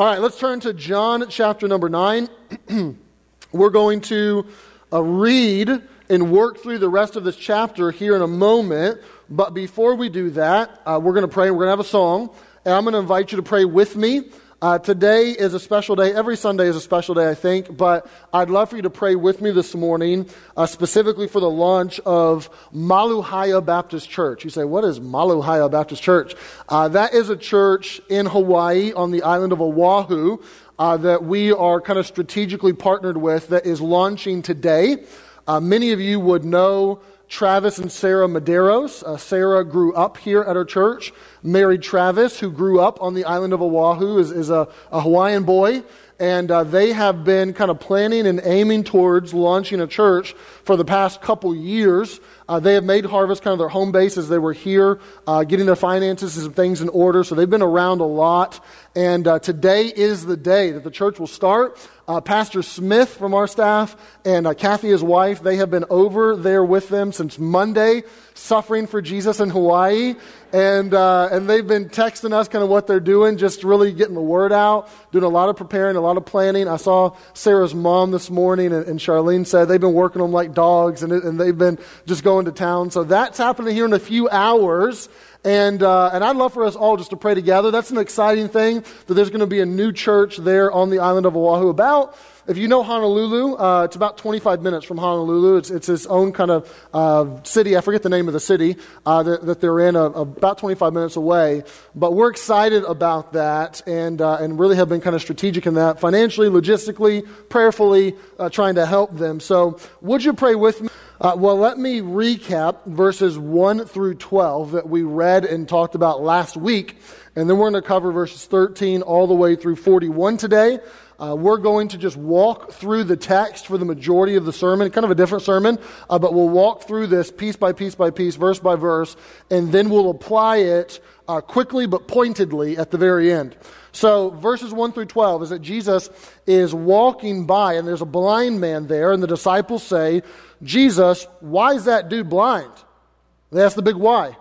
All right, let's turn to John chapter number 9. We're going to uh, read and work through the rest of this chapter here in a moment. But before we do that, uh, we're going to pray. We're going to have a song. And I'm going to invite you to pray with me. Uh, today is a special day. Every Sunday is a special day, I think. But I'd love for you to pray with me this morning, uh, specifically for the launch of Maluhia Baptist Church. You say, what is Maluhia Baptist Church? Uh, that is a church in Hawaii on the island of Oahu uh, that we are kind of strategically partnered with that is launching today. Uh, many of you would know Travis and Sarah Medeiros. Uh, Sarah grew up here at our church. Married Travis, who grew up on the island of Oahu, is, is a, a Hawaiian boy. And uh, they have been kind of planning and aiming towards launching a church for the past couple years. Uh, they have made Harvest kind of their home base as they were here, uh, getting their finances and things in order. So they've been around a lot. And uh, today is the day that the church will start. Uh, Pastor Smith from our staff and uh, Kathy, his wife, they have been over there with them since Monday, suffering for Jesus in Hawaii. And, uh, and they've been texting us kind of what they're doing, just really getting the word out, doing a lot of preparing, a lot of planning. I saw Sarah's mom this morning, and, and Charlene said they've been working them like dogs, and, and they've been just going to town. So that's happening here in a few hours. And, uh, and I'd love for us all just to pray together. That's an exciting thing that there's going to be a new church there on the island of Oahu. About, if you know Honolulu, uh, it's about 25 minutes from Honolulu. It's, it's its own kind of uh, city. I forget the name of the city uh, that, that, they're in, uh, about 25 minutes away. But we're excited about that and, uh, and really have been kind of strategic in that, financially, logistically, prayerfully, trying to help them. So would you pray with me? Uh, well, let me recap verses 1 through 12 that we read and talked about last week. And then we're going to cover verses 13 all the way through 41 today. Uh, we're going to just walk through the text for the majority of the sermon, kind of a different sermon, uh, but we'll walk through this piece by piece by piece, verse by verse, and then we'll apply it uh, quickly but pointedly at the very end. So, verses 1 through 12 is that Jesus is walking by, and there's a blind man there, and the disciples say, Jesus, why is that dude blind? They ask the big why.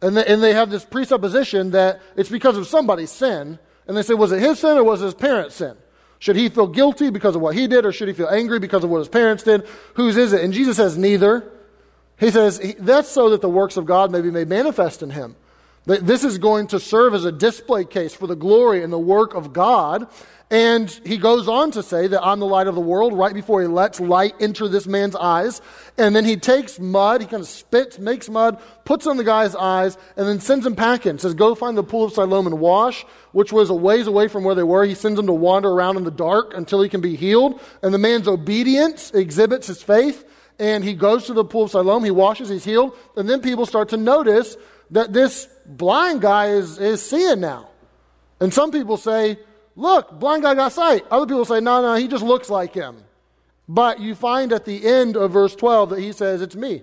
And and they have this presupposition that it's because of somebody's sin. And they say, was it his sin or was it his parents' sin? Should he feel guilty because of what he did or should he feel angry because of what his parents did? Whose is it? And Jesus says, neither. He says, that's so that the works of God may be made manifest in him. This is going to serve as a display case for the glory and the work of God. And he goes on to say that I'm the light of the world right before he lets light enter this man's eyes. And then he takes mud, he kind of spits, makes mud, puts on the guy's eyes, and then sends him packing. Says, Go find the pool of Siloam and wash, which was a ways away from where they were. He sends him to wander around in the dark until he can be healed. And the man's obedience exhibits his faith. And he goes to the pool of Siloam, he washes, he's healed. And then people start to notice that this blind guy is, is seeing now. And some people say, look, blind guy got sight. Other people say, no, no, he just looks like him. But you find at the end of verse 12 that he says, it's me.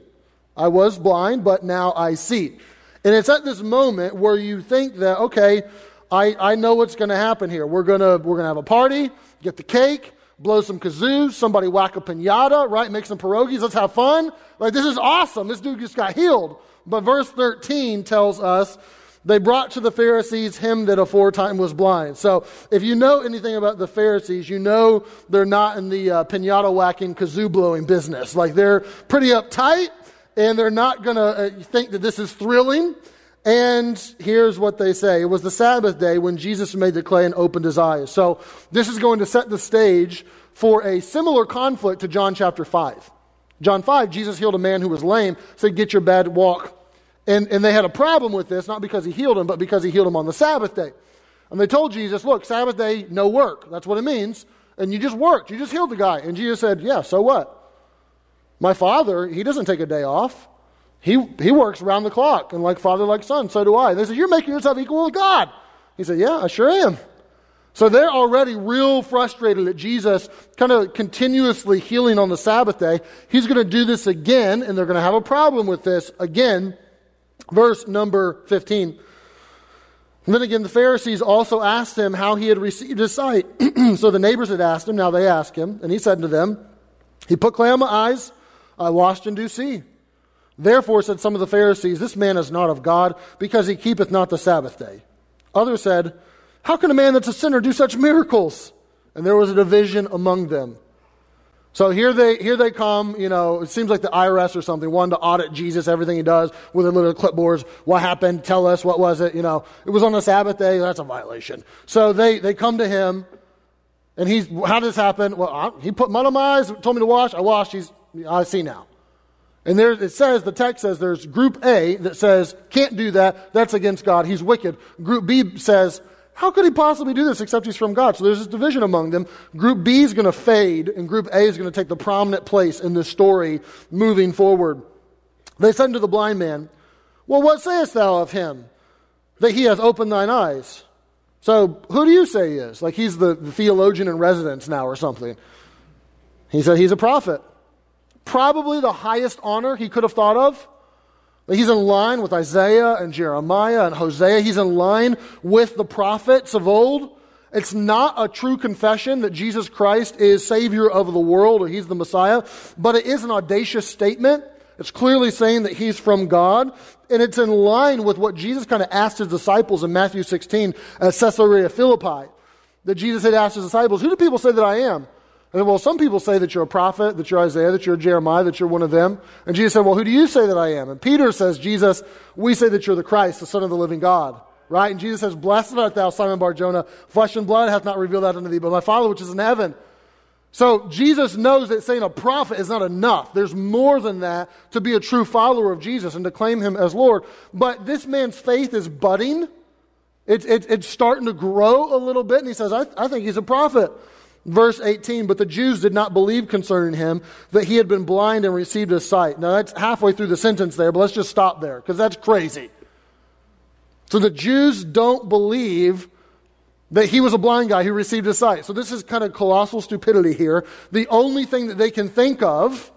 I was blind, but now I see. And it's at this moment where you think that, okay, I, I know what's going to happen here. We're going to we're gonna have a party, get the cake, blow some kazoos, somebody whack a pinata, right? Make some pierogies, let's have fun. Like, this is awesome. This dude just got healed. But verse 13 tells us they brought to the Pharisees him that aforetime was blind. So if you know anything about the Pharisees, you know they're not in the uh, pinata whacking, kazoo blowing business. Like they're pretty uptight and they're not going to uh, think that this is thrilling. And here's what they say. It was the Sabbath day when Jesus made the clay and opened his eyes. So this is going to set the stage for a similar conflict to John chapter 5. John 5, Jesus healed a man who was lame, said, Get your bed, walk. And, and they had a problem with this, not because he healed him, but because he healed him on the Sabbath day. And they told Jesus, Look, Sabbath day, no work. That's what it means. And you just worked. You just healed the guy. And Jesus said, Yeah, so what? My father, he doesn't take a day off. He, he works around the clock. And like father, like son, so do I. And they said, You're making yourself equal with God. He said, Yeah, I sure am. So they're already real frustrated at Jesus kind of continuously healing on the Sabbath day. He's going to do this again, and they're going to have a problem with this again. Verse number 15. And then again, the Pharisees also asked him how he had received his sight. so the neighbors had asked him, now they ask him, and he said to them, He put clay on my eyes, I washed and do see. Therefore, said some of the Pharisees, This man is not of God, because he keepeth not the Sabbath day. Others said, How can a man that's a sinner do such miracles? And there was a division among them. So here they, here they come, you know, it seems like the IRS or something, one to audit Jesus, everything he does with their little clipboards. What happened? Tell us, what was it? You know, it was on a Sabbath day, that's a violation. So they, they come to him, and he's, how did this happen? Well, I, he put mud on my eyes, told me to wash, I washed, he's, I see now. And there it says, the text says there's group A that says, can't do that, that's against God, he's wicked. Group B says, how could he possibly do this except he's from God? So there's this division among them. Group B is going to fade, and Group A is going to take the prominent place in this story moving forward. They said to the blind man, Well, what sayest thou of him? That he hath opened thine eyes. So who do you say he is? Like he's the, the theologian in residence now or something. He said he's a prophet. Probably the highest honor he could have thought of. He's in line with Isaiah and Jeremiah and Hosea. He's in line with the prophets of old. It's not a true confession that Jesus Christ is Savior of the world or He's the Messiah, but it is an audacious statement. It's clearly saying that He's from God, and it's in line with what Jesus kind of asked His disciples in Matthew 16 at Caesarea Philippi. That Jesus had asked His disciples, Who do people say that I am? And well, some people say that you're a prophet, that you're Isaiah, that you're Jeremiah, that you're one of them. And Jesus said, Well, who do you say that I am? And Peter says, Jesus, we say that you're the Christ, the Son of the living God. Right? And Jesus says, Blessed art thou, Simon Bar Jonah, Flesh and blood hath not revealed that unto thee, but my Father which is in heaven. So Jesus knows that saying a prophet is not enough. There's more than that to be a true follower of Jesus and to claim him as Lord. But this man's faith is budding. It, it, it's starting to grow a little bit. And he says, I, I think he's a prophet. Verse 18, but the Jews did not believe concerning him that he had been blind and received his sight. Now that's halfway through the sentence there, but let's just stop there because that's crazy. So the Jews don't believe that he was a blind guy who received his sight. So this is kind of colossal stupidity here. The only thing that they can think of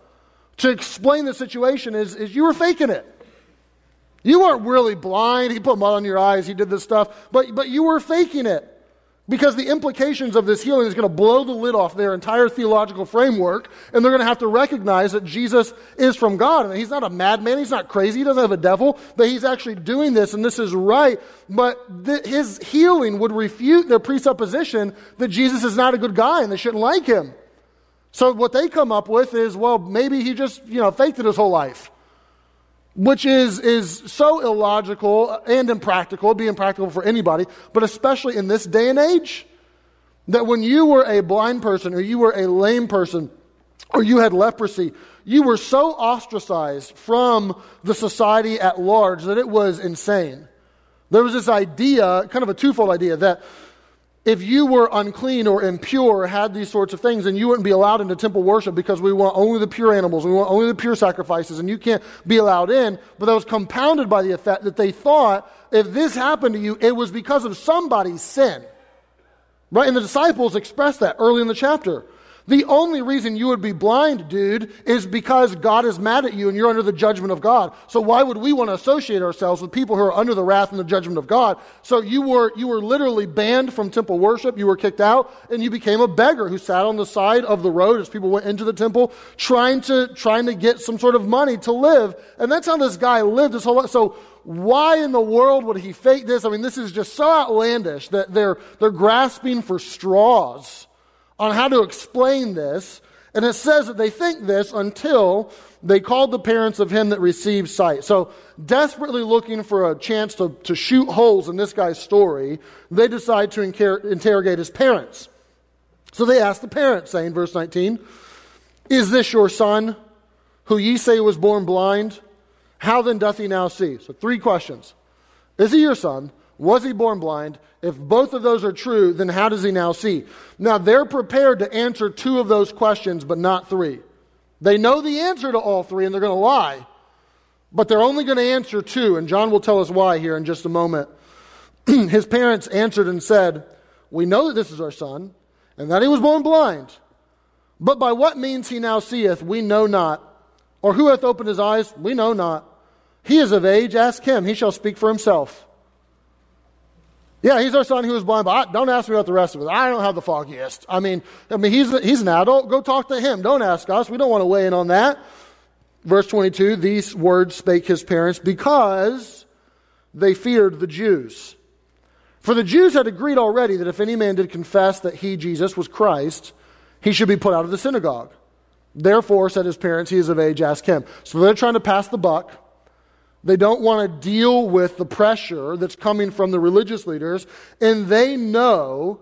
to explain the situation is, is you were faking it. You weren't really blind. He put mud on your eyes. He did this stuff, but, but you were faking it. Because the implications of this healing is going to blow the lid off their entire theological framework, and they're going to have to recognize that Jesus is from God. And he's not a madman, he's not crazy, he doesn't have a devil, but he's actually doing this, and this is right. But th- his healing would refute their presupposition that Jesus is not a good guy and they shouldn't like him. So what they come up with is, well, maybe he just, you know, faked it his whole life which is, is so illogical and impractical, be impractical for anybody, but especially in this day and age, that when you were a blind person or you were a lame person or you had leprosy, you were so ostracized from the society at large that it was insane. There was this idea, kind of a twofold idea, that if you were unclean or impure, had these sorts of things, then you wouldn't be allowed into temple worship because we want only the pure animals, we want only the pure sacrifices, and you can't be allowed in. But that was compounded by the effect that they thought if this happened to you, it was because of somebody's sin. Right? And the disciples expressed that early in the chapter. The only reason you would be blind, dude, is because God is mad at you and you're under the judgment of God. So why would we want to associate ourselves with people who are under the wrath and the judgment of God? So you were, you were literally banned from temple worship. You were kicked out and you became a beggar who sat on the side of the road as people went into the temple trying to, trying to get some sort of money to live. And that's how this guy lived his whole life. So why in the world would he fake this? I mean, this is just so outlandish that they're, they're grasping for straws on how to explain this. And it says that they think this until they called the parents of him that received sight. So, desperately looking for a chance to, to shoot holes in this guy's story, they decide to incar- interrogate his parents. So they ask the parents, saying, verse 19, Is this your son, who ye say was born blind? How then doth he now see? So, three questions. Is he your son? Was he born blind? If both of those are true, then how does he now see? Now, they're prepared to answer two of those questions, but not three. They know the answer to all three, and they're going to lie. But they're only going to answer two, and John will tell us why here in just a moment. His parents answered and said, We know that this is our son, and that he was born blind. But by what means he now seeth, we know not. Or who hath opened his eyes, we know not. He is of age, ask him, he shall speak for himself. Yeah, he's our son who was blind, but I, don't ask me about the rest of it. I don't have the foggiest. I mean, I mean, he's, he's an adult. Go talk to him. Don't ask us. We don't want to weigh in on that. Verse 22, these words spake his parents because they feared the Jews. For the Jews had agreed already that if any man did confess that he, Jesus, was Christ, he should be put out of the synagogue. Therefore, said his parents, he is of age, ask him. So they're trying to pass the buck. They don't want to deal with the pressure that's coming from the religious leaders, and they know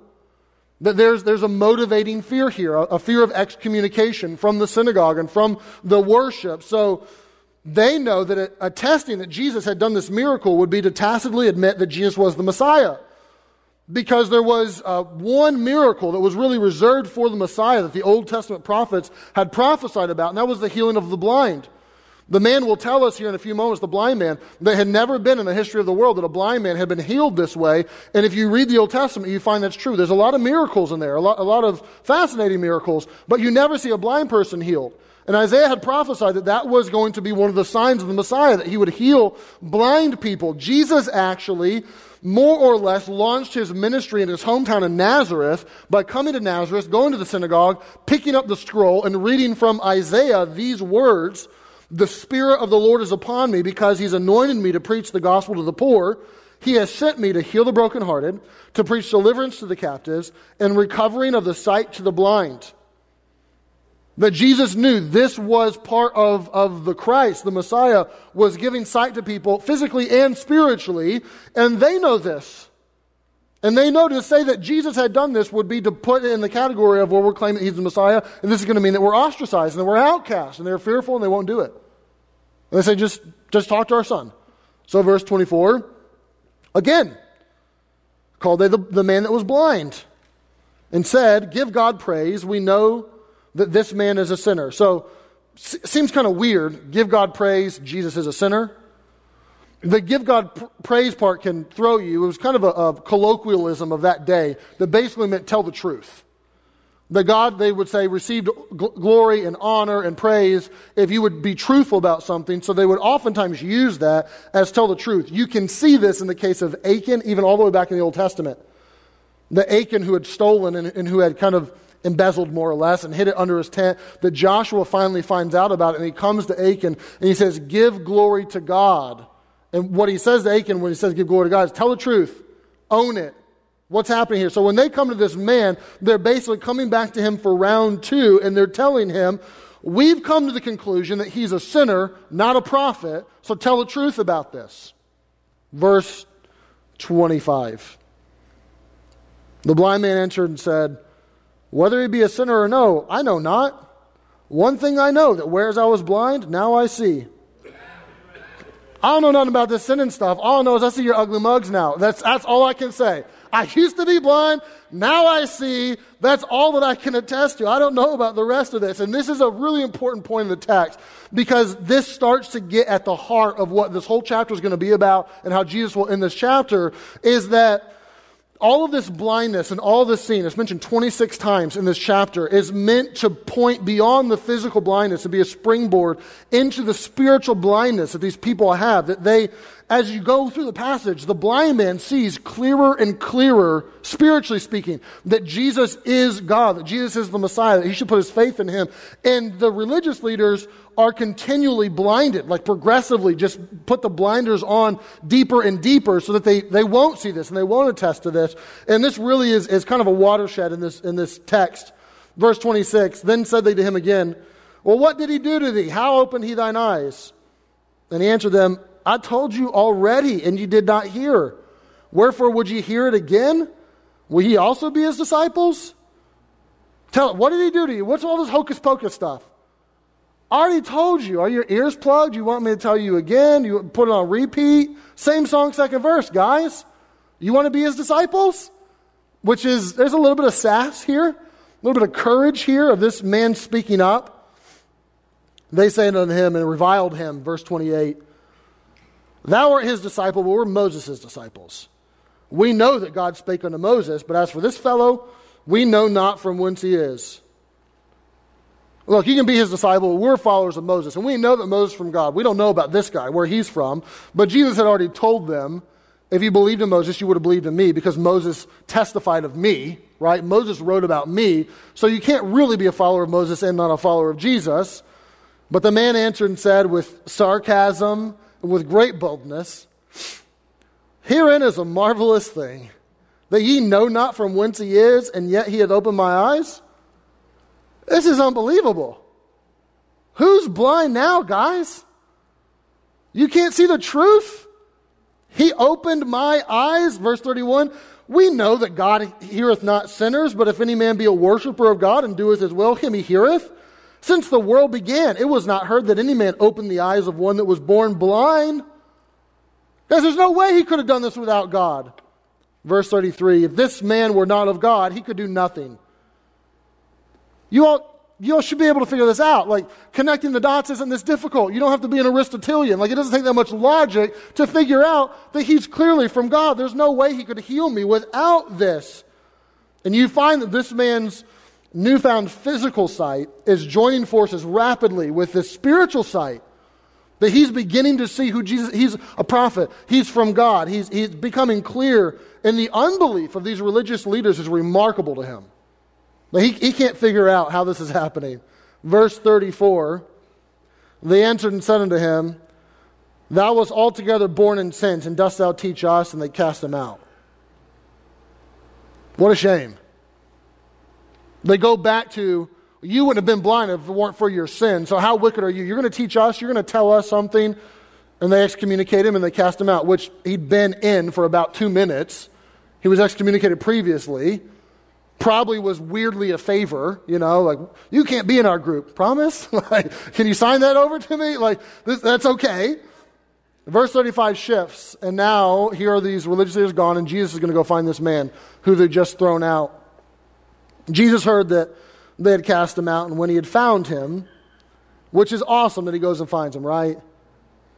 that there's, there's a motivating fear here, a, a fear of excommunication from the synagogue and from the worship. So they know that attesting that Jesus had done this miracle would be to tacitly admit that Jesus was the Messiah. Because there was uh, one miracle that was really reserved for the Messiah that the Old Testament prophets had prophesied about, and that was the healing of the blind. The man will tell us here in a few moments, the blind man, that had never been in the history of the world that a blind man had been healed this way. And if you read the Old Testament, you find that's true. There's a lot of miracles in there, a lot, a lot of fascinating miracles, but you never see a blind person healed. And Isaiah had prophesied that that was going to be one of the signs of the Messiah, that he would heal blind people. Jesus actually, more or less, launched his ministry in his hometown of Nazareth by coming to Nazareth, going to the synagogue, picking up the scroll, and reading from Isaiah these words The Spirit of the Lord is upon me because he's anointed me to preach the gospel to the poor. He has sent me to heal the brokenhearted, to preach deliverance to the captives, and recovering of the sight to the blind that Jesus knew this was part of, of the Christ, the Messiah, was giving sight to people physically and spiritually, and they know this. And they know to say that Jesus had done this would be to put in the category of where we're claiming he's the Messiah, and this is going to mean that we're ostracized and that we're outcast, and they're fearful and they won't do it. And they say, just, just talk to our son. So, verse 24, again, called they the, the man that was blind, and said, Give God praise. We know that this man is a sinner. So, seems kind of weird. Give God praise, Jesus is a sinner. The give God pr- praise part can throw you. It was kind of a, a colloquialism of that day that basically meant tell the truth. The God, they would say, received gl- glory and honor and praise if you would be truthful about something. So they would oftentimes use that as tell the truth. You can see this in the case of Achan, even all the way back in the Old Testament. The Achan who had stolen and, and who had kind of embezzled more or less and hid it under his tent that Joshua finally finds out about it and he comes to Achan and he says, Give glory to God. And what he says to Achan when he says give glory to God is tell the truth, own it. What's happening here? So when they come to this man, they're basically coming back to him for round two and they're telling him, We've come to the conclusion that he's a sinner, not a prophet, so tell the truth about this. Verse 25. The blind man answered and said, whether he be a sinner or no, I know not. One thing I know that whereas I was blind, now I see. I don't know nothing about this sinning stuff. All I know is I see your ugly mugs now. That's, that's all I can say. I used to be blind. Now I see. That's all that I can attest to. I don't know about the rest of this. And this is a really important point in the text because this starts to get at the heart of what this whole chapter is going to be about and how Jesus will end this chapter is that all of this blindness and all this seeing, it's mentioned 26 times in this chapter, is meant to point beyond the physical blindness and be a springboard into the spiritual blindness that these people have. That they, as you go through the passage, the blind man sees clearer and clearer, spiritually speaking, that Jesus is God, that Jesus is the Messiah, that he should put his faith in him. And the religious leaders are continually blinded, like progressively just put the blinders on deeper and deeper so that they, they won't see this and they won't attest to this. And this really is, is kind of a watershed in this, in this text. Verse 26 Then said they to him again, Well, what did he do to thee? How opened he thine eyes? And he answered them, I told you already, and you did not hear. Wherefore would ye hear it again? Will ye also be his disciples? Tell what did he do to you? What's all this hocus pocus stuff? I already told you. Are your ears plugged? You want me to tell you again? You put it on repeat? Same song, second verse, guys. You want to be his disciples? Which is, there's a little bit of sass here, a little bit of courage here of this man speaking up. They say unto him and reviled him, verse 28, Thou art his disciple, but we're Moses' disciples. We know that God spake unto Moses, but as for this fellow, we know not from whence he is. Look, you can be his disciple. But we're followers of Moses, and we know that Moses from God. We don't know about this guy, where he's from, but Jesus had already told them, if you believed in Moses, you would have believed in me because Moses testified of me, right? Moses wrote about me. So you can't really be a follower of Moses and not a follower of Jesus. But the man answered and said with sarcasm with great boldness, Herein is a marvelous thing. that ye know not from whence he is, and yet he hath opened my eyes? This is unbelievable. Who's blind now, guys? You can't see the truth? He opened my eyes, verse 31. We know that God heareth not sinners, but if any man be a worshiper of God and doeth his will, him he heareth. Since the world began, it was not heard that any man opened the eyes of one that was born blind. Because there's no way he could have done this without God. Verse 33 If this man were not of God, he could do nothing. You all, you all should be able to figure this out. Like, connecting the dots isn't this difficult. You don't have to be an Aristotelian. Like, it doesn't take that much logic to figure out that he's clearly from God. There's no way he could heal me without this. And you find that this man's newfound physical sight is joining forces rapidly with this spiritual sight. That he's beginning to see who Jesus, he's a prophet, he's from God, he's, he's becoming clear, and the unbelief of these religious leaders is remarkable to him. But he, he can't figure out how this is happening. Verse 34 They answered and said unto him, Thou wast altogether born in sins, and dost thou teach us? And they cast him out. What a shame. They go back to, you wouldn't have been blind if it weren't for your sin. So how wicked are you? You're going to teach us, you're going to tell us something. And they excommunicate him and they cast him out, which he'd been in for about two minutes. He was excommunicated previously. Probably was weirdly a favor, you know, like, you can't be in our group. Promise? like, can you sign that over to me? Like, this, that's okay. Verse 35 shifts, and now here are these religious leaders gone, and Jesus is going to go find this man who they'd just thrown out. Jesus heard that they had cast him out, and when he had found him, which is awesome that he goes and finds him, right?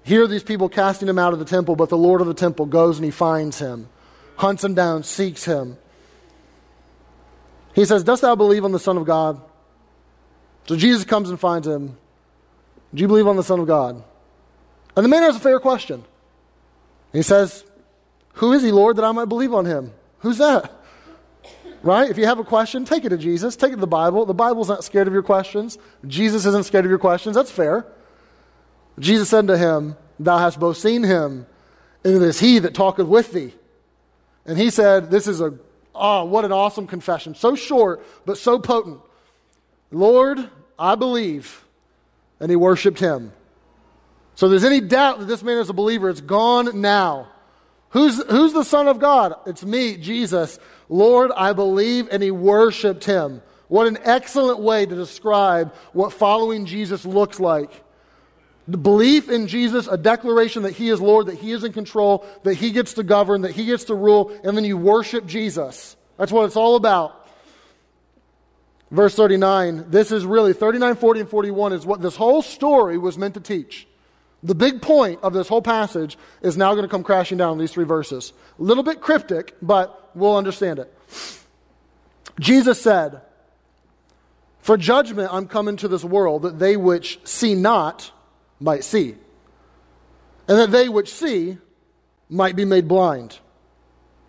Here these people casting him out of the temple, but the Lord of the temple goes and he finds him, hunts him down, seeks him. He says, Dost thou believe on the Son of God? So Jesus comes and finds him. Do you believe on the Son of God? And the man has a fair question. He says, Who is he, Lord, that I might believe on him? Who's that? Right? If you have a question, take it to Jesus. Take it to the Bible. The Bible's not scared of your questions. Jesus isn't scared of your questions. That's fair. Jesus said to him, Thou hast both seen him, and it is he that talketh with thee. And he said, This is a, oh, what an awesome confession. So short, but so potent. Lord, I believe. And he worshiped him. So there's any doubt that this man is a believer, it's gone now. Who's, who's the Son of God? It's me, Jesus. Lord, I believe, and he worshiped him. What an excellent way to describe what following Jesus looks like. The belief in Jesus, a declaration that he is Lord, that he is in control, that he gets to govern, that he gets to rule, and then you worship Jesus. That's what it's all about. Verse 39, this is really 39, 40, and 41 is what this whole story was meant to teach. The big point of this whole passage is now going to come crashing down in these three verses. A little bit cryptic, but we'll understand it. Jesus said, For judgment I'm come into this world, that they which see not might see, and that they which see might be made blind.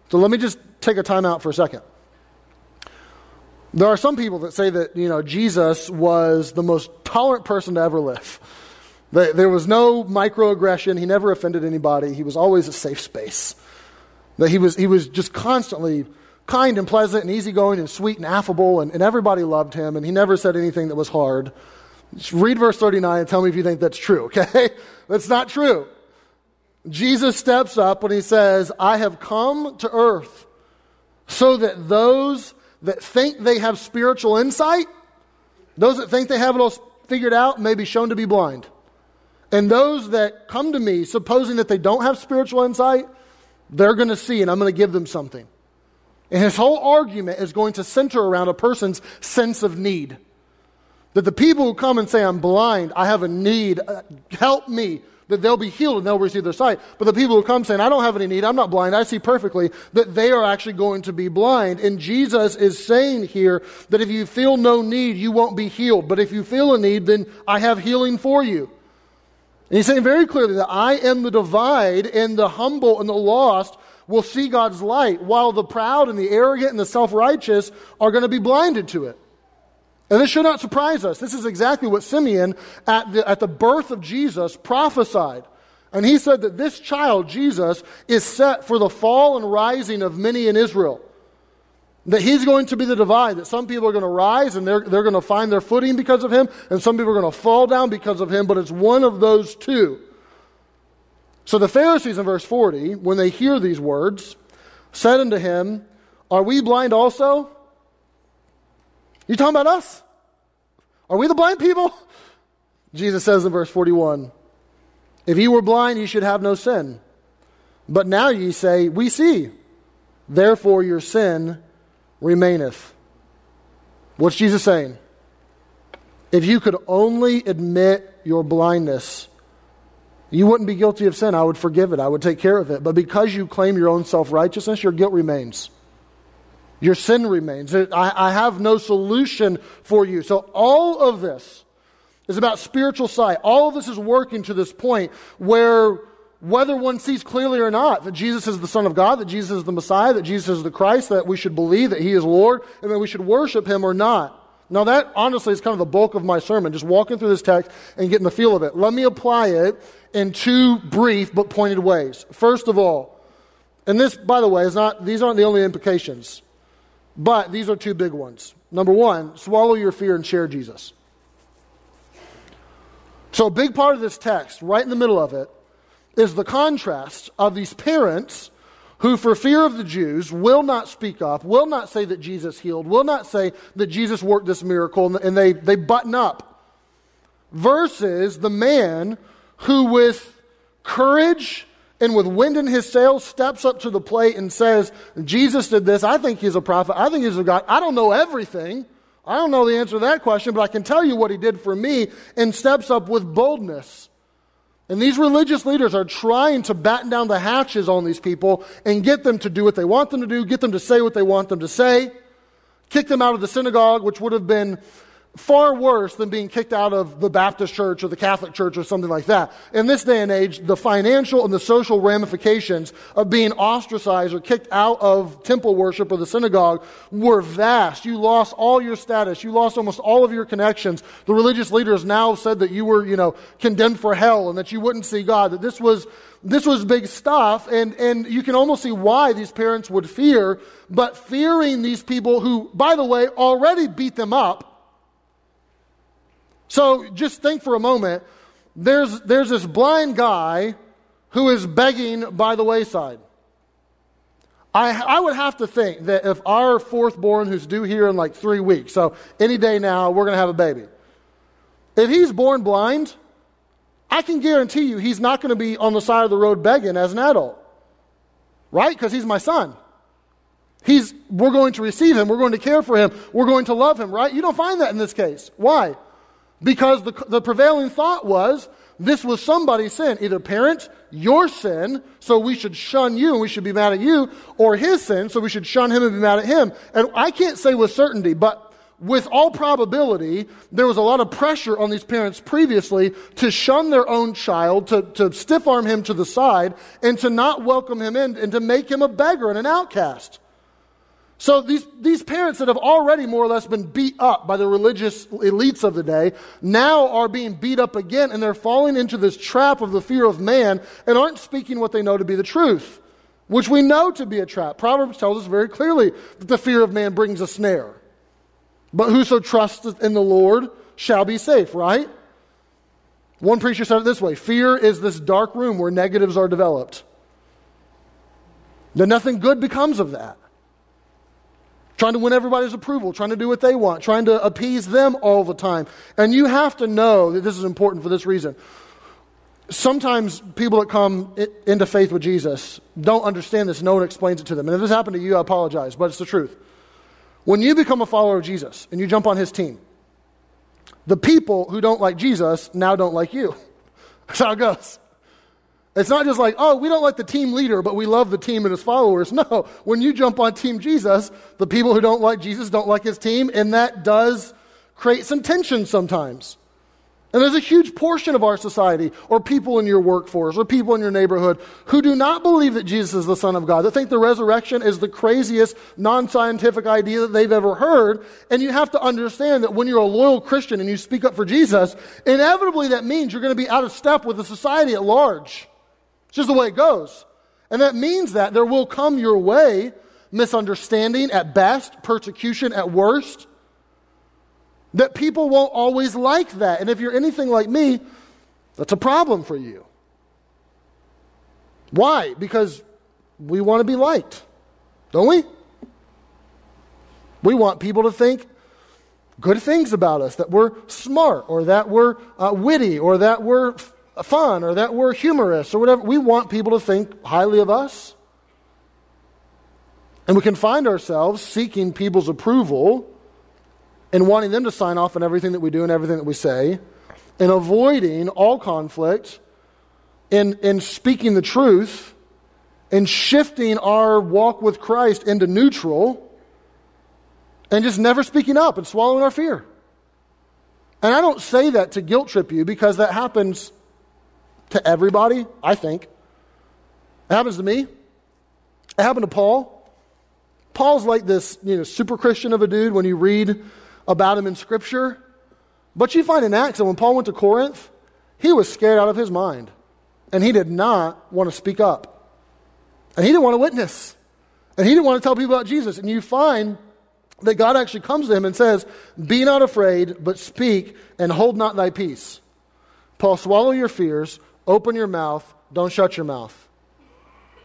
So let me just take a time out for a second. There are some people that say that, you know, Jesus was the most tolerant person to ever live. There was no microaggression. He never offended anybody. He was always a safe space. That he was, he was just constantly kind and pleasant and easygoing and sweet and affable, and, and everybody loved him, and he never said anything that was hard. Just read verse 39 and tell me if you think that's true, okay? That's not true. Jesus steps up when he says, I have come to earth so that those that think they have spiritual insight, those that think they have it all figured out, may be shown to be blind. And those that come to me, supposing that they don't have spiritual insight, they're going to see, and I'm going to give them something. And his whole argument is going to center around a person's sense of need. That the people who come and say, I'm blind, I have a need, uh, help me, that they'll be healed and they'll receive their sight. But the people who come saying, I don't have any need, I'm not blind, I see perfectly, that they are actually going to be blind. And Jesus is saying here that if you feel no need, you won't be healed. But if you feel a need, then I have healing for you. And he's saying very clearly that I am the divide, and the humble and the lost will see God's light, while the proud and the arrogant and the self righteous are going to be blinded to it. And this should not surprise us. This is exactly what Simeon, at the, at the birth of Jesus, prophesied. And he said that this child, Jesus, is set for the fall and rising of many in Israel. That he's going to be the divide, that some people are going to rise and they're, they're going to find their footing because of him, and some people are going to fall down because of him, but it's one of those two. So the Pharisees in verse 40, when they hear these words, said unto him, Are we blind also? You talking about us? Are we the blind people? Jesus says in verse 41, If ye were blind, ye should have no sin. But now ye say, We see. Therefore your sin remaineth. What's Jesus saying? If you could only admit your blindness, you wouldn't be guilty of sin. I would forgive it. I would take care of it. But because you claim your own self righteousness, your guilt remains. Your sin remains. I, I have no solution for you. So all of this is about spiritual sight. All of this is working to this point where whether one sees clearly or not that Jesus is the Son of God, that Jesus is the Messiah, that Jesus is the Christ, that we should believe that He is Lord, and that we should worship Him or not. Now, that honestly is kind of the bulk of my sermon, just walking through this text and getting the feel of it. Let me apply it in two brief but pointed ways. First of all, and this, by the way, is not, these aren't the only implications, but these are two big ones. Number one, swallow your fear and share Jesus. So, a big part of this text, right in the middle of it, is the contrast of these parents who, for fear of the Jews, will not speak up, will not say that Jesus healed, will not say that Jesus worked this miracle, and they, they button up, versus the man who, with courage and with wind in his sails, steps up to the plate and says, Jesus did this. I think he's a prophet. I think he's a God. I don't know everything. I don't know the answer to that question, but I can tell you what he did for me, and steps up with boldness and these religious leaders are trying to batten down the hatches on these people and get them to do what they want them to do, get them to say what they want them to say, kick them out of the synagogue, which would have been far worse than being kicked out of the Baptist church or the Catholic church or something like that. In this day and age, the financial and the social ramifications of being ostracized or kicked out of temple worship or the synagogue were vast. You lost all your status. You lost almost all of your connections. The religious leaders now said that you were, you know, condemned for hell and that you wouldn't see God, that this was this was big stuff, and, and you can almost see why these parents would fear, but fearing these people who, by the way, already beat them up so just think for a moment there's, there's this blind guy who is begging by the wayside. I, I would have to think that if our fourth born, who's due here in like three weeks, so any day now, we're going to have a baby. If he's born blind, I can guarantee you he's not going to be on the side of the road begging as an adult. Right? Because he's my son. He's, we're going to receive him. We're going to care for him. We're going to love him, right? You don't find that in this case. Why? Because the, the prevailing thought was this was somebody's sin. Either parents, your sin, so we should shun you and we should be mad at you, or his sin, so we should shun him and be mad at him. And I can't say with certainty, but with all probability, there was a lot of pressure on these parents previously to shun their own child, to, to stiff arm him to the side, and to not welcome him in, and to make him a beggar and an outcast. So these, these parents that have already more or less been beat up by the religious elites of the day now are being beat up again and they're falling into this trap of the fear of man and aren't speaking what they know to be the truth, which we know to be a trap. Proverbs tells us very clearly that the fear of man brings a snare. But whoso trusteth in the Lord shall be safe, right? One preacher said it this way Fear is this dark room where negatives are developed. Then nothing good becomes of that trying to win everybody's approval, trying to do what they want, trying to appease them all the time. And you have to know that this is important for this reason. Sometimes people that come into faith with Jesus don't understand this. No one explains it to them. And if this happened to you, I apologize, but it's the truth. When you become a follower of Jesus and you jump on his team, the people who don't like Jesus now don't like you. That's how it goes. It's not just like, oh, we don't like the team leader, but we love the team and his followers. No, when you jump on Team Jesus, the people who don't like Jesus don't like his team, and that does create some tension sometimes. And there's a huge portion of our society, or people in your workforce, or people in your neighborhood, who do not believe that Jesus is the Son of God, that think the resurrection is the craziest non scientific idea that they've ever heard. And you have to understand that when you're a loyal Christian and you speak up for Jesus, inevitably that means you're going to be out of step with the society at large. It's just the way it goes. And that means that there will come your way misunderstanding at best, persecution at worst. That people won't always like that. And if you're anything like me, that's a problem for you. Why? Because we want to be liked, don't we? We want people to think good things about us, that we're smart, or that we're uh, witty, or that we're fun, or that we're humorous, or whatever. We want people to think highly of us. And we can find ourselves seeking people's approval and wanting them to sign off on everything that we do and everything that we say, and avoiding all conflict, and, and speaking the truth, and shifting our walk with Christ into neutral and just never speaking up and swallowing our fear. And I don't say that to guilt trip you because that happens to everybody, I think. It happens to me. It happened to Paul. Paul's like this, you know, super Christian of a dude when you read about him in Scripture. But you find in Acts that when Paul went to Corinth, he was scared out of his mind. And he did not want to speak up. And he didn't want to witness. And he didn't want to tell people about Jesus. And you find that God actually comes to him and says, Be not afraid, but speak and hold not thy peace. Paul, swallow your fears, open your mouth, don't shut your mouth.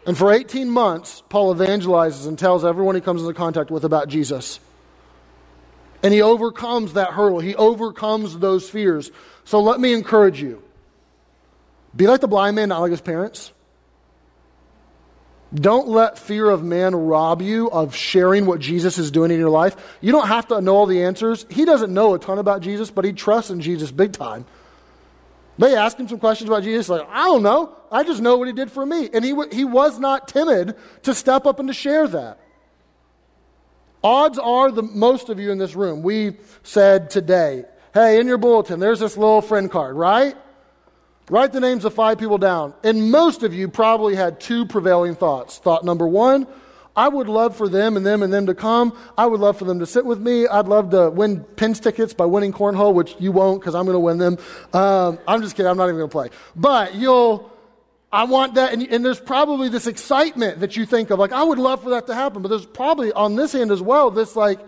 And for 18 months, Paul evangelizes and tells everyone he comes into contact with about Jesus. And he overcomes that hurdle, he overcomes those fears. So let me encourage you be like the blind man, not like his parents. Don't let fear of man rob you of sharing what Jesus is doing in your life. You don't have to know all the answers. He doesn't know a ton about Jesus, but he trusts in Jesus big time. They asked him some questions about Jesus, like, I don't know. I just know what he did for me. And he, w- he was not timid to step up and to share that. Odds are the most of you in this room, we said today, hey, in your bulletin, there's this little friend card, right? Write the names of five people down. And most of you probably had two prevailing thoughts. Thought number one, I would love for them and them and them to come. I would love for them to sit with me. I'd love to win pins tickets by winning cornhole, which you won't because I'm going to win them. Um, I'm just kidding. I'm not even going to play. But you'll, I want that. And, and there's probably this excitement that you think of, like, I would love for that to happen. But there's probably on this end as well, this, like,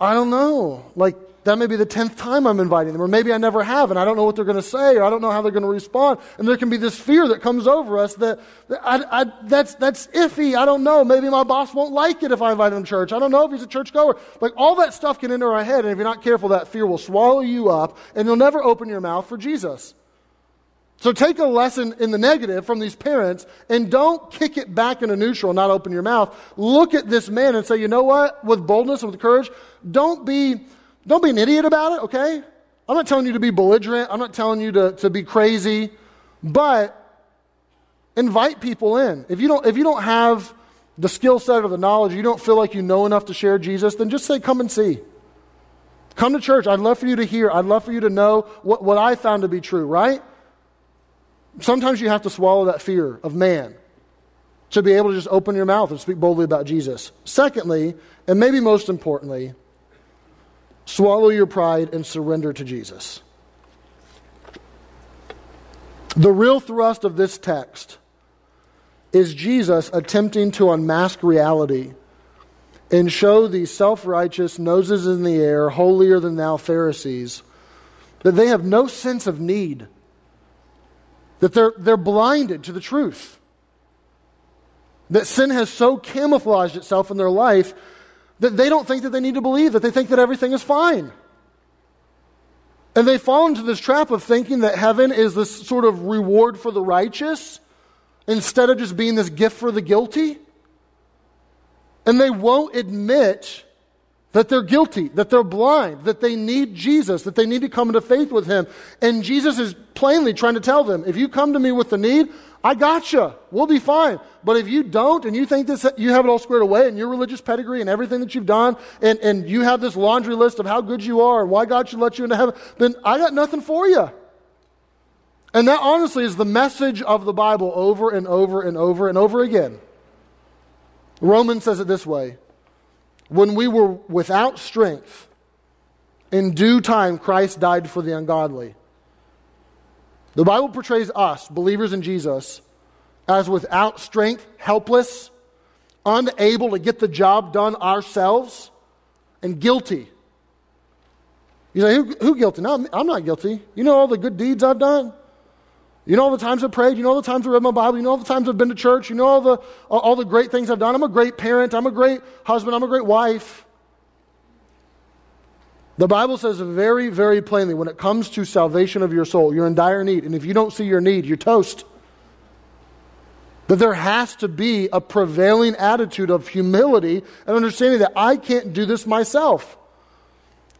I don't know. Like, that may be the 10th time I'm inviting them, or maybe I never have, and I don't know what they're going to say, or I don't know how they're going to respond. And there can be this fear that comes over us that, that I, I, that's, that's iffy. I don't know. Maybe my boss won't like it if I invite him to church. I don't know if he's a church goer. Like all that stuff can enter our head, and if you're not careful, that fear will swallow you up, and you'll never open your mouth for Jesus. So take a lesson in the negative from these parents and don't kick it back into neutral not open your mouth. Look at this man and say, you know what? With boldness and with courage, don't be don't be an idiot about it, okay? I'm not telling you to be belligerent. I'm not telling you to, to be crazy. But invite people in. If you don't, if you don't have the skill set or the knowledge, you don't feel like you know enough to share Jesus, then just say, come and see. Come to church. I'd love for you to hear. I'd love for you to know what, what I found to be true, right? Sometimes you have to swallow that fear of man to be able to just open your mouth and speak boldly about Jesus. Secondly, and maybe most importantly, Swallow your pride and surrender to Jesus. The real thrust of this text is Jesus attempting to unmask reality and show these self righteous, noses in the air, holier than thou Pharisees that they have no sense of need, that they're, they're blinded to the truth, that sin has so camouflaged itself in their life that they don't think that they need to believe, that they think that everything is fine. And they fall into this trap of thinking that heaven is this sort of reward for the righteous instead of just being this gift for the guilty. And they won't admit that they're guilty, that they're blind, that they need Jesus, that they need to come into faith with Him. And Jesus is plainly trying to tell them if you come to me with the need, I gotcha. We'll be fine. But if you don't and you think this, you have it all squared away and your religious pedigree and everything that you've done and, and you have this laundry list of how good you are and why God should let you into heaven, then I got nothing for you. And that honestly is the message of the Bible over and over and over and over again. Romans says it this way when we were without strength, in due time, Christ died for the ungodly. The Bible portrays us, believers in Jesus, as without strength, helpless, unable to get the job done ourselves, and guilty. You say, who, who guilty? No, I'm not guilty. You know all the good deeds I've done? You know all the times I've prayed. You know all the times I've read my Bible. You know all the times I've been to church. You know all the, all the great things I've done. I'm a great parent. I'm a great husband. I'm a great wife. The Bible says very, very plainly when it comes to salvation of your soul, you're in dire need. And if you don't see your need, you're toast. That there has to be a prevailing attitude of humility and understanding that I can't do this myself.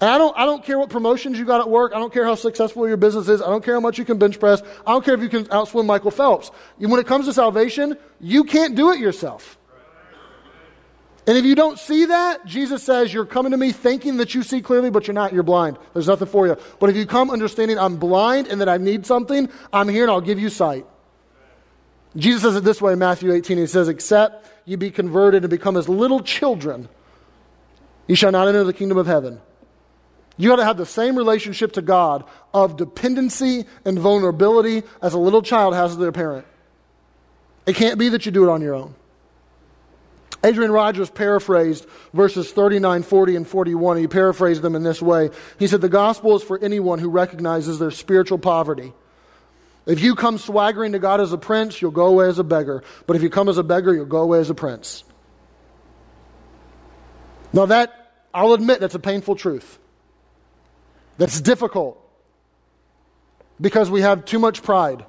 And I don't, I don't care what promotions you got at work. I don't care how successful your business is. I don't care how much you can bench press. I don't care if you can outswim Michael Phelps. When it comes to salvation, you can't do it yourself. And if you don't see that, Jesus says, You're coming to me thinking that you see clearly, but you're not. You're blind. There's nothing for you. But if you come understanding I'm blind and that I need something, I'm here and I'll give you sight. Jesus says it this way in Matthew 18. He says, Except you be converted and become as little children, you shall not enter the kingdom of heaven. You got to have the same relationship to God of dependency and vulnerability as a little child has to their parent. It can't be that you do it on your own. Adrian Rogers paraphrased verses 39, 40, and 41. He paraphrased them in this way. He said, The gospel is for anyone who recognizes their spiritual poverty. If you come swaggering to God as a prince, you'll go away as a beggar. But if you come as a beggar, you'll go away as a prince. Now, that, I'll admit, that's a painful truth that's difficult because we have too much pride.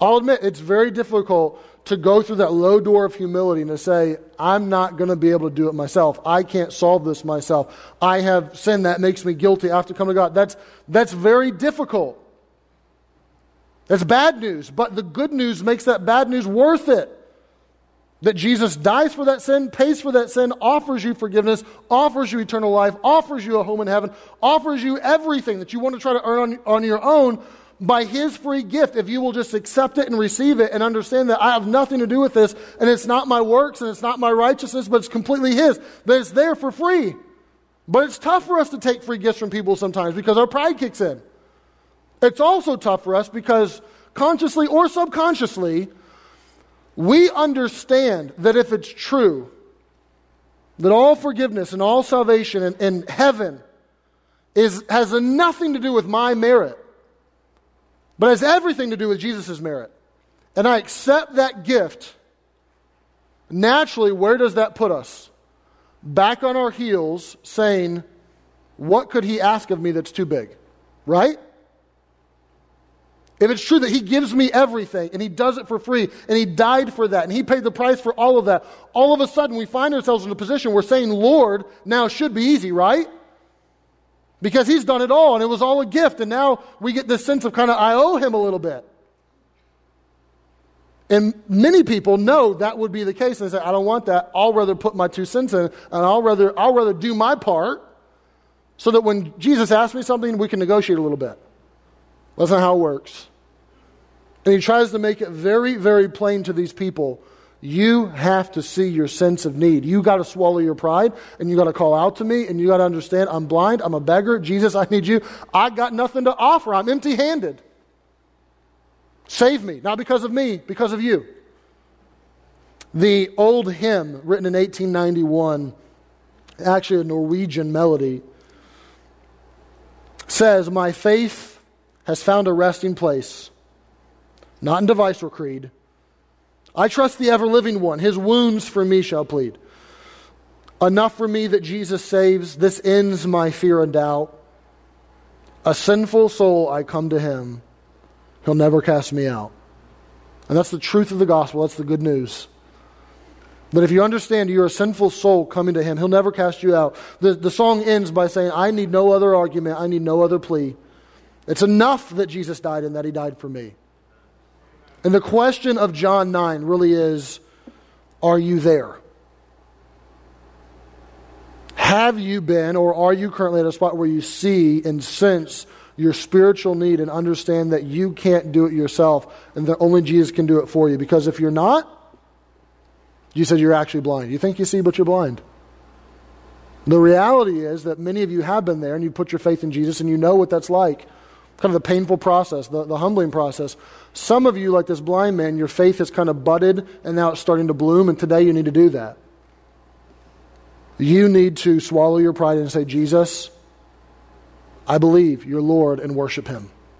I'll admit it's very difficult to go through that low door of humility and to say, I'm not going to be able to do it myself. I can't solve this myself. I have sin that makes me guilty. I have to come to God. That's, that's very difficult. That's bad news, but the good news makes that bad news worth it. That Jesus dies for that sin, pays for that sin, offers you forgiveness, offers you eternal life, offers you a home in heaven, offers you everything that you want to try to earn on, on your own by His free gift. If you will just accept it and receive it and understand that I have nothing to do with this and it's not my works and it's not my righteousness, but it's completely His, that it's there for free. But it's tough for us to take free gifts from people sometimes because our pride kicks in. It's also tough for us because consciously or subconsciously, we understand that if it's true, that all forgiveness and all salvation in, in heaven is, has nothing to do with my merit, but has everything to do with Jesus' merit, and I accept that gift, naturally, where does that put us? Back on our heels, saying, What could he ask of me that's too big? Right? If it's true that He gives me everything and He does it for free and He died for that and He paid the price for all of that, all of a sudden we find ourselves in a position where saying Lord now should be easy, right? Because He's done it all and it was all a gift and now we get this sense of kind of, I owe Him a little bit. And many people know that would be the case and they say, I don't want that. I'll rather put my two cents in and I'll rather, I'll rather do my part so that when Jesus asks me something, we can negotiate a little bit. That's not how it works. And he tries to make it very, very plain to these people. You have to see your sense of need. You got to swallow your pride and you got to call out to me and you got to understand I'm blind, I'm a beggar. Jesus, I need you. I got nothing to offer. I'm empty handed. Save me, not because of me, because of you. The old hymn written in 1891, actually a Norwegian melody, says, My faith has found a resting place, not in device or creed. I trust the ever living one. His wounds for me shall plead. Enough for me that Jesus saves. This ends my fear and doubt. A sinful soul, I come to him. He'll never cast me out. And that's the truth of the gospel. That's the good news. But if you understand you're a sinful soul coming to him, he'll never cast you out. The, the song ends by saying, I need no other argument, I need no other plea. It's enough that Jesus died and that he died for me. And the question of John 9 really is are you there? Have you been, or are you currently at a spot where you see and sense your spiritual need and understand that you can't do it yourself and that only Jesus can do it for you? Because if you're not, you said you're actually blind. You think you see, but you're blind. The reality is that many of you have been there and you put your faith in Jesus and you know what that's like. Kind of the painful process, the, the humbling process. Some of you, like this blind man, your faith has kind of budded and now it's starting to bloom, and today you need to do that. You need to swallow your pride and say, Jesus, I believe you're Lord, and worship him.